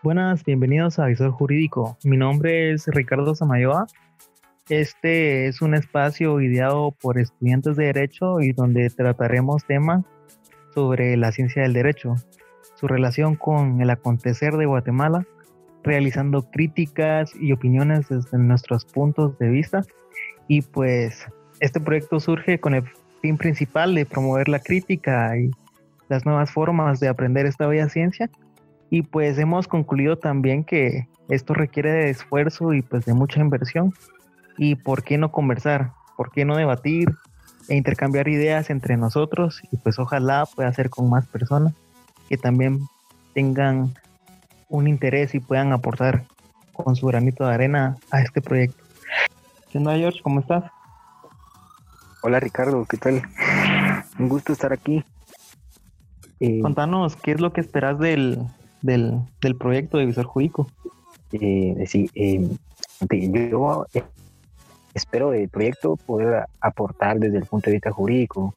Buenas, bienvenidos a Visor Jurídico. Mi nombre es Ricardo Samayoa. Este es un espacio ideado por estudiantes de Derecho y donde trataremos temas sobre la ciencia del derecho, su relación con el acontecer de Guatemala, realizando críticas y opiniones desde nuestros puntos de vista. Y pues este proyecto surge con el fin principal de promover la crítica y las nuevas formas de aprender esta bella ciencia. Y pues hemos concluido también que esto requiere de esfuerzo y pues de mucha inversión. Y por qué no conversar, por qué no debatir e intercambiar ideas entre nosotros y pues ojalá pueda ser con más personas que también tengan un interés y puedan aportar con su granito de arena a este proyecto. ¿Qué onda George? ¿Cómo estás? Hola Ricardo, ¿qué tal? Un gusto estar aquí. Eh, Contanos, ¿qué es lo que esperas del, del, proyecto de Visor Jurídico? Eh, sí, eh, yo espero del proyecto poder aportar desde el punto de vista jurídico,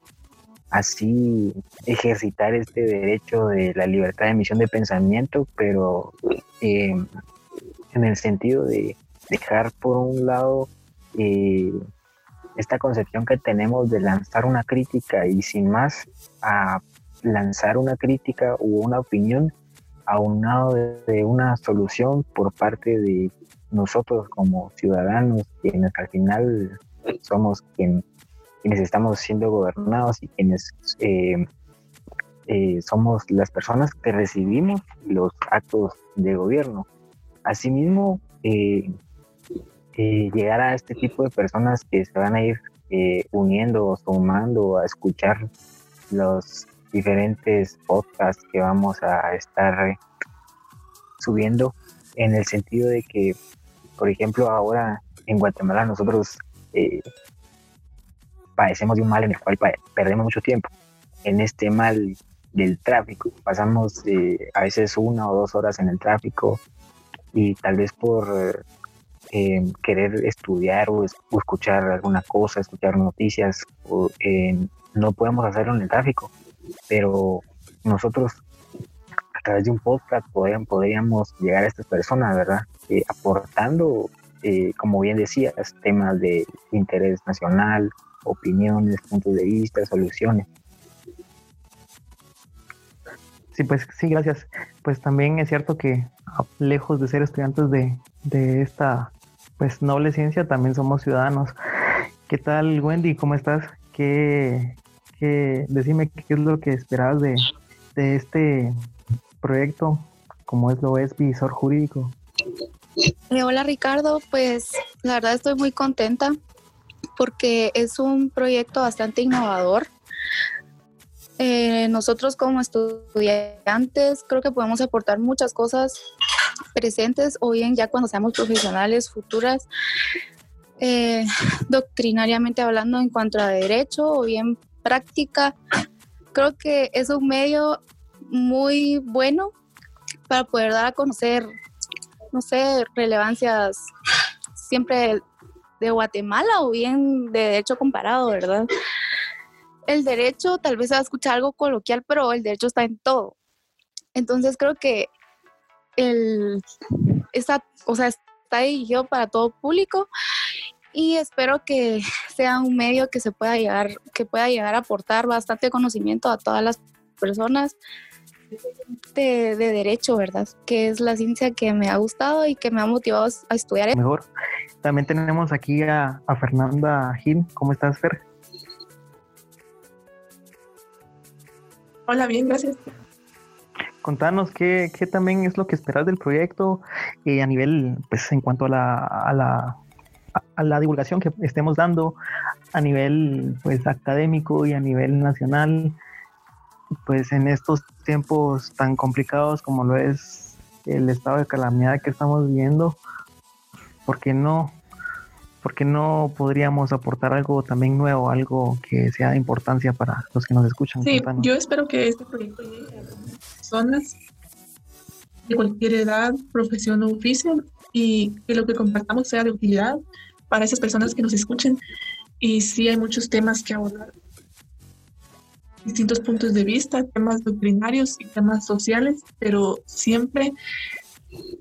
así ejercitar este derecho de la libertad de emisión de pensamiento, pero en el sentido de dejar por un lado esta concepción que tenemos de lanzar una crítica y sin más a lanzar una crítica u una opinión aunado de, una solución por parte de nosotros como ciudadanos, quienes al final somos quien, quienes estamos siendo gobernados y quienes eh, eh, somos las personas que recibimos los actos de gobierno. Asimismo, eh, llegar a este tipo de personas que se van a ir uniendo o sumando a escuchar los diferentes podcasts que vamos a estar subiendo en el sentido de que, por ejemplo, ahora en Guatemala nosotros eh, padecemos de un mal en el cual perdemos mucho tiempo. En este mal del tráfico, pasamos eh, a veces una o dos horas en el tráfico y tal vez por querer estudiar o, escuchar alguna cosa, escuchar noticias, o, no podemos hacerlo en el tráfico, pero nosotros a través de un podcast podríamos, llegar a estas personas, ¿verdad? Eh, aportando, eh, como bien decías, temas de interés nacional, opiniones, puntos de vista, soluciones. Sí, pues sí, gracias. Pues también es cierto que lejos de ser estudiantes de, de esta pues noble ciencia también somos ciudadanos. ¿Qué tal, Wendy? ¿Cómo estás? ¿Qué, qué decime qué es lo que esperabas de, de este proyecto, como es lo es Visor Jurídico? Eh, hola Ricardo, pues la verdad estoy muy contenta porque es un proyecto bastante innovador. Eh, nosotros como estudiantes creo que podemos aportar muchas cosas presentes o bien ya cuando seamos profesionales futuras, eh, doctrinariamente hablando en cuanto a derecho o bien práctica. Creo que es un medio muy bueno para poder dar a conocer, no sé, relevancias siempre de Guatemala o bien de derecho comparado, ¿verdad? El derecho tal vez se va a escuchar algo coloquial, pero el derecho está en todo. Entonces creo que el, está, o sea, está dirigido para todo público y espero que sea un medio que se pueda llegar, que pueda llegar a aportar bastante conocimiento a todas las personas de, derecho, ¿verdad? Que es la ciencia que me ha gustado y que me ha motivado a estudiar. Mejor. También tenemos aquí a, a Fernanda Gil. ¿Cómo estás, Fer? Hola, bien, gracias contanos qué, qué, también es lo que esperas del proyecto eh, a nivel, pues en cuanto a la, a la, a la divulgación que estemos dando a nivel pues académico y a nivel nacional, pues en estos tiempos tan complicados como lo es el estado de calamidad que estamos viviendo, ¿por qué no? ¿Por qué no podríamos aportar algo también nuevo, algo que sea de importancia para los que nos escuchan? Sí, yo espero que este proyecto llegue a personas de cualquier edad, profesión o oficio y que lo que compartamos sea de utilidad para esas personas que nos escuchen. Y sí hay muchos temas que abordar, distintos puntos de vista, temas doctrinarios y temas sociales, pero siempre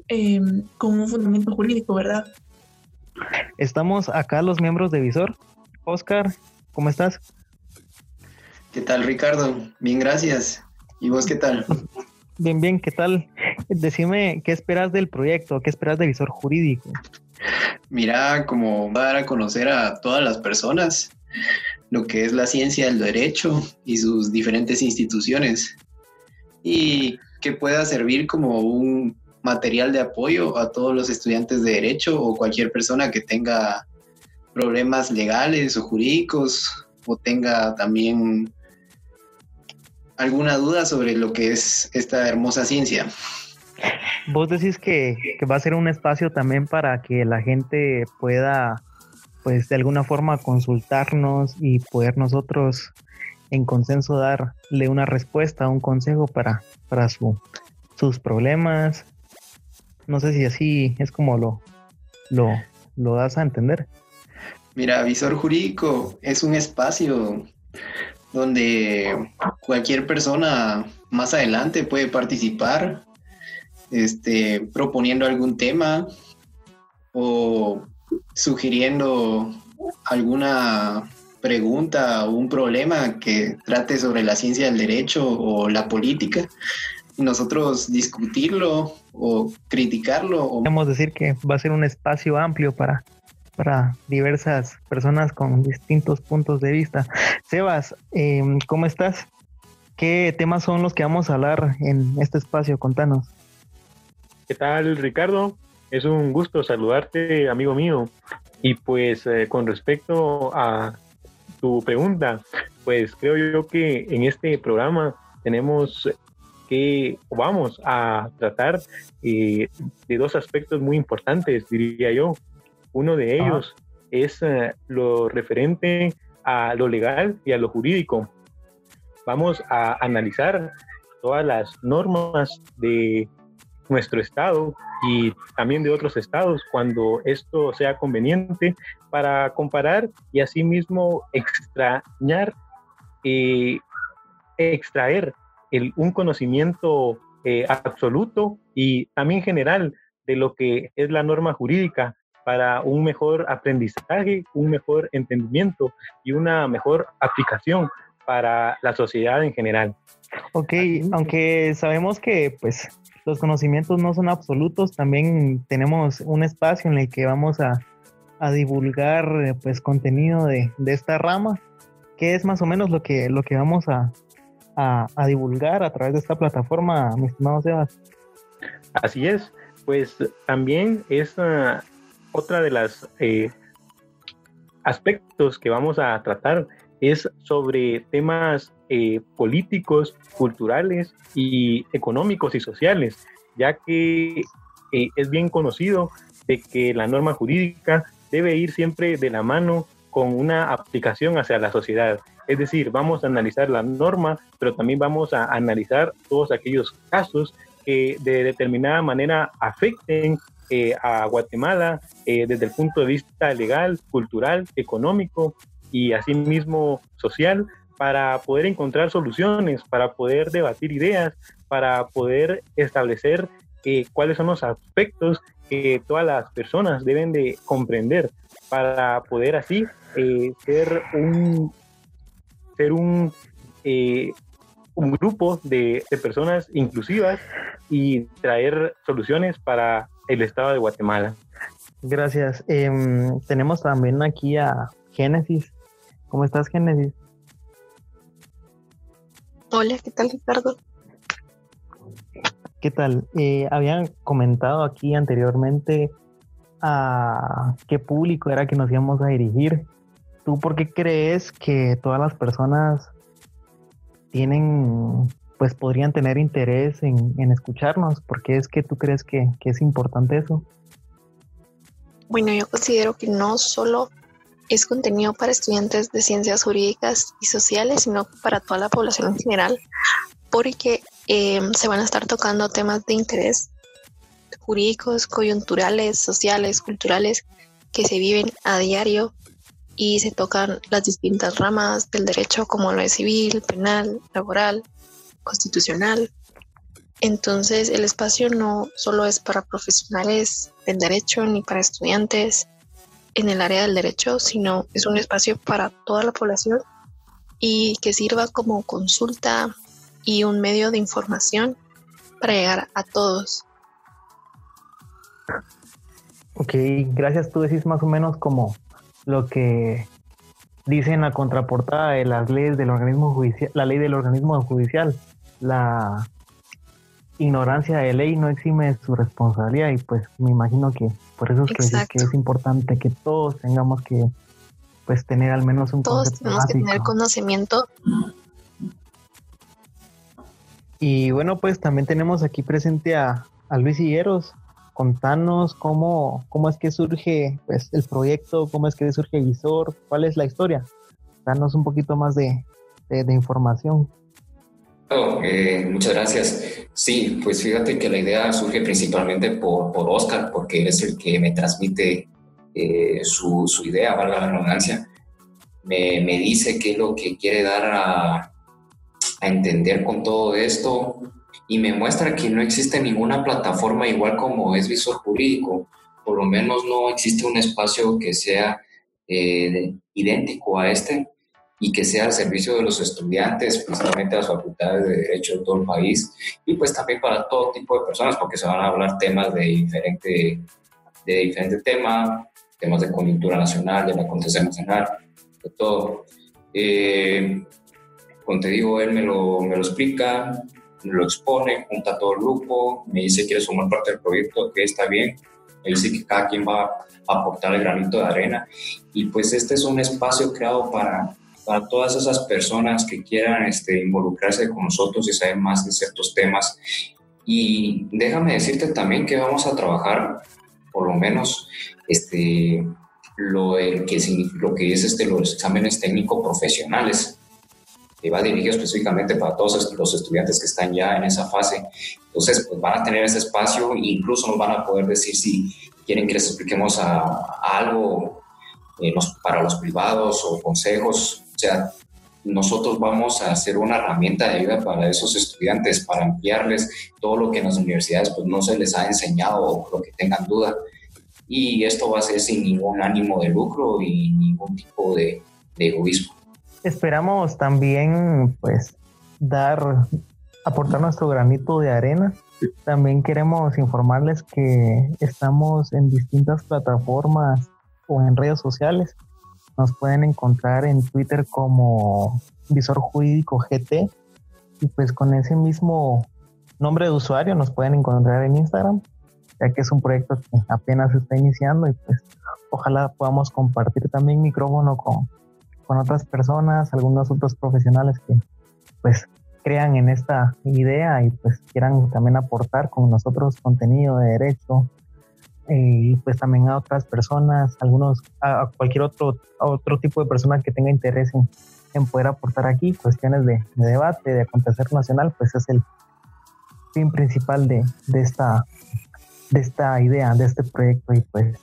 em, con un fundamento jurídico, ¿verdad? Estamos acá los miembros de Visor. Oscar, ¿cómo estás? ¿Qué tal, Ricardo? Bien, gracias. ¿Y vos qué tal? Bien, bien, ¿qué tal? Decime, ¿qué esperas del proyecto? ¿Qué esperas de Visor Jurídico? Mira, como dar a conocer a todas las personas lo que es la ciencia del derecho y sus diferentes instituciones y que pueda servir como un material de apoyo a todos los estudiantes de derecho o cualquier persona que tenga problemas legales o jurídicos o tenga también alguna duda sobre lo que es esta hermosa ciencia. Vos decís que, que, va a ser un espacio también para que la gente pueda, pues de alguna forma consultarnos y poder nosotros en consenso darle una respuesta, un consejo para, para su, sus problemas. No sé si así es como lo, lo, lo das a entender. Mira, Visor Jurídico es un espacio donde cualquier persona más adelante puede participar, este, proponiendo algún tema o sugiriendo alguna pregunta o un problema que trate sobre la ciencia del derecho o la política nosotros discutirlo o criticarlo. Podemos decir que va a ser un espacio amplio para para diversas personas con distintos puntos de vista. Sebas, em, ¿cómo estás? ¿Qué temas son los que vamos a hablar en este espacio? Contanos. ¿Qué tal, Ricardo? Es un gusto saludarte, amigo mío. Y pues eh, con respecto a tu pregunta, pues creo yo que en este programa tenemos que vamos a tratar eh, de dos aspectos muy importantes, diría yo. Uno de ellos es eh, lo referente a lo legal y a lo jurídico. Vamos a analizar todas las normas de nuestro estado y también de otros estados cuando esto sea conveniente para comparar y asimismo extrañar, y eh, extraer el, un conocimiento eh, absoluto y también general de lo que es la norma jurídica para un mejor aprendizaje, un mejor entendimiento y una mejor aplicación para la sociedad en general. Ok, aunque sabemos que pues los conocimientos no son absolutos, también tenemos un espacio en el que vamos a, divulgar pues contenido de, esta rama, que es más o menos lo que, lo que vamos a, divulgar a través de esta plataforma, mi estimado Sebas. Así es, pues también es otra de las eh, aspectos que vamos a tratar es sobre temas eh, políticos, culturales y económicos y sociales, ya que eh, es bien conocido de que la norma jurídica debe ir siempre de la mano con una aplicación hacia la sociedad. Es decir, vamos a analizar la norma, pero también vamos a analizar todos aquellos casos que de determinada manera afecten eh, a Guatemala desde el punto de vista legal, cultural, económico y asimismo social para poder encontrar soluciones, para poder debatir ideas, para poder establecer eh, cuáles son los aspectos que todas las personas deben de comprender para poder así ser un ser un un grupo de, de, personas inclusivas y traer soluciones para el estado de Guatemala. Gracias. Em, tenemos también aquí a Génesis. ¿Cómo estás, Génesis? Hola, ¿qué tal, Ricardo? ¿Qué tal? Eh, habían comentado aquí anteriormente a qué público era que nos íbamos a dirigir. ¿Tú por qué crees que todas las personas tienen pues podrían tener interés en, escucharnos. ¿Por qué es que tú crees que, es importante eso? Bueno, yo considero que no solo es contenido para estudiantes de ciencias jurídicas y sociales, sino para toda la población en general, porque em, se van a estar tocando temas de interés jurídicos, coyunturales, sociales, culturales, que se viven a diario y se tocan las distintas ramas del derecho como lo es civil, penal, laboral, constitucional. Entonces el espacio no solo es para profesionales del derecho ni para estudiantes en el área del derecho, sino es un espacio para toda la población y que sirva como consulta y un medio de información para llegar a todos. Ok, gracias. Tú decís más o menos como lo que dice en la contraportada de las leyes del organismo judicial, la ley del organismo judicial, la ignorancia de ley no exime su responsabilidad y pues me imagino que por eso es que, es importante que todos tengamos que pues tener al menos un todos tenemos que tener conocimiento. Y bueno pues también tenemos aquí presente a, a Luis Higueros. Contanos cómo, cómo es que surge pues el proyecto cómo es que surge Visor cuál es la historia. Danos un poquito más de, de información eh, muchas gracias. Sí, pues fíjate que la idea surge principalmente por, por Oscar, porque es el que me transmite eh, su, su, idea, valga la redundancia. Me, me, dice qué es lo que quiere dar a, a entender con todo esto y me muestra que no existe ninguna plataforma igual como es Visor Jurídico. Por lo menos no existe un espacio que sea eh, idéntico a este y que sea al servicio de los estudiantes, principalmente las facultades de Derecho de todo el país, y pues también para todo tipo de personas, porque se van a hablar temas de diferente, de diferente tema, temas de coyuntura nacional, de la acontecer nacional, de todo. Eh, como te digo, él me lo, me lo explica, me lo expone, junta todo el grupo, me dice quiere sumar parte del proyecto, que está bien, él dice que cada quien va a aportar el granito de arena, y pues este es un espacio creado para todas esas personas que quieran este, involucrarse con nosotros y saber más de ciertos temas. Y déjame decirte también que vamos a trabajar, por lo menos, este, lo, que, lo que es este, los exámenes técnicos profesionales, que va dirigido específicamente para todos los estudiantes que están ya en esa fase. Entonces, pues van a tener ese espacio e incluso nos van a poder decir si quieren que les expliquemos a, algo eh, para los privados o consejos sea, nosotros vamos a hacer una herramienta de ayuda para esos estudiantes, para ampliarles todo lo que en las universidades pues, no se les ha enseñado o lo que tengan duda. Y esto va a ser sin ningún ánimo de lucro y ningún tipo de, de egoísmo. Esperamos también pues dar, aportar nuestro granito de arena. También queremos informarles que estamos en distintas plataformas o en redes sociales nos pueden encontrar en Twitter como Visor Jurídico GT y pues con ese mismo nombre de usuario nos pueden encontrar en Instagram, ya que es un proyecto que apenas está iniciando y pues ojalá podamos compartir también micrófono con, con otras personas, algunos otros profesionales que pues crean en esta idea y pues quieran también aportar con nosotros contenido de derecho, y pues también a otras personas, algunos, a, cualquier otro, otro tipo de persona que tenga interés en, en poder aportar aquí cuestiones de, debate, de acontecer nacional, pues es el fin principal de, de, esta, de esta idea, de este proyecto. Y pues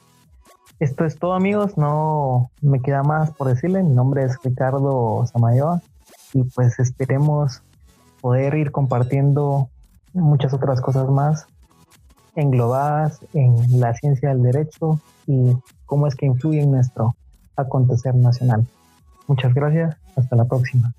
esto es todo amigos, no me queda más por decirle, mi nombre es Ricardo Samayoa y pues esperemos poder ir compartiendo muchas otras cosas más englobadas en la ciencia del derecho y cómo es que influye en nuestro acontecer nacional. Muchas gracias, hasta la próxima.